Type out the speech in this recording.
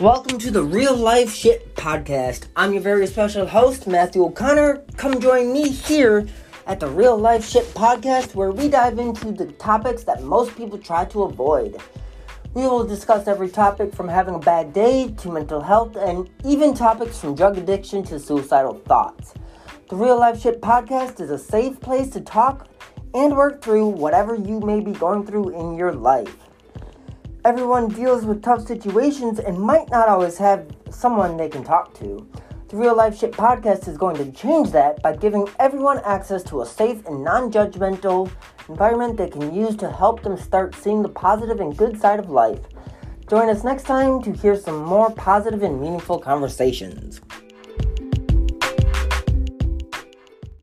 Welcome to the Real Life Shit Podcast. I'm your very special host, Matthew O'Connor. Come join me here at the Real Life Shit Podcast where we dive into the topics that most people try to avoid. We will discuss every topic from having a bad day to mental health and even topics from drug addiction to suicidal thoughts. The Real Life Shit Podcast is a safe place to talk and work through whatever you may be going through in your life. Everyone deals with tough situations and might not always have someone they can talk to. The Real Life Shit podcast is going to change that by giving everyone access to a safe and non judgmental environment they can use to help them start seeing the positive and good side of life. Join us next time to hear some more positive and meaningful conversations.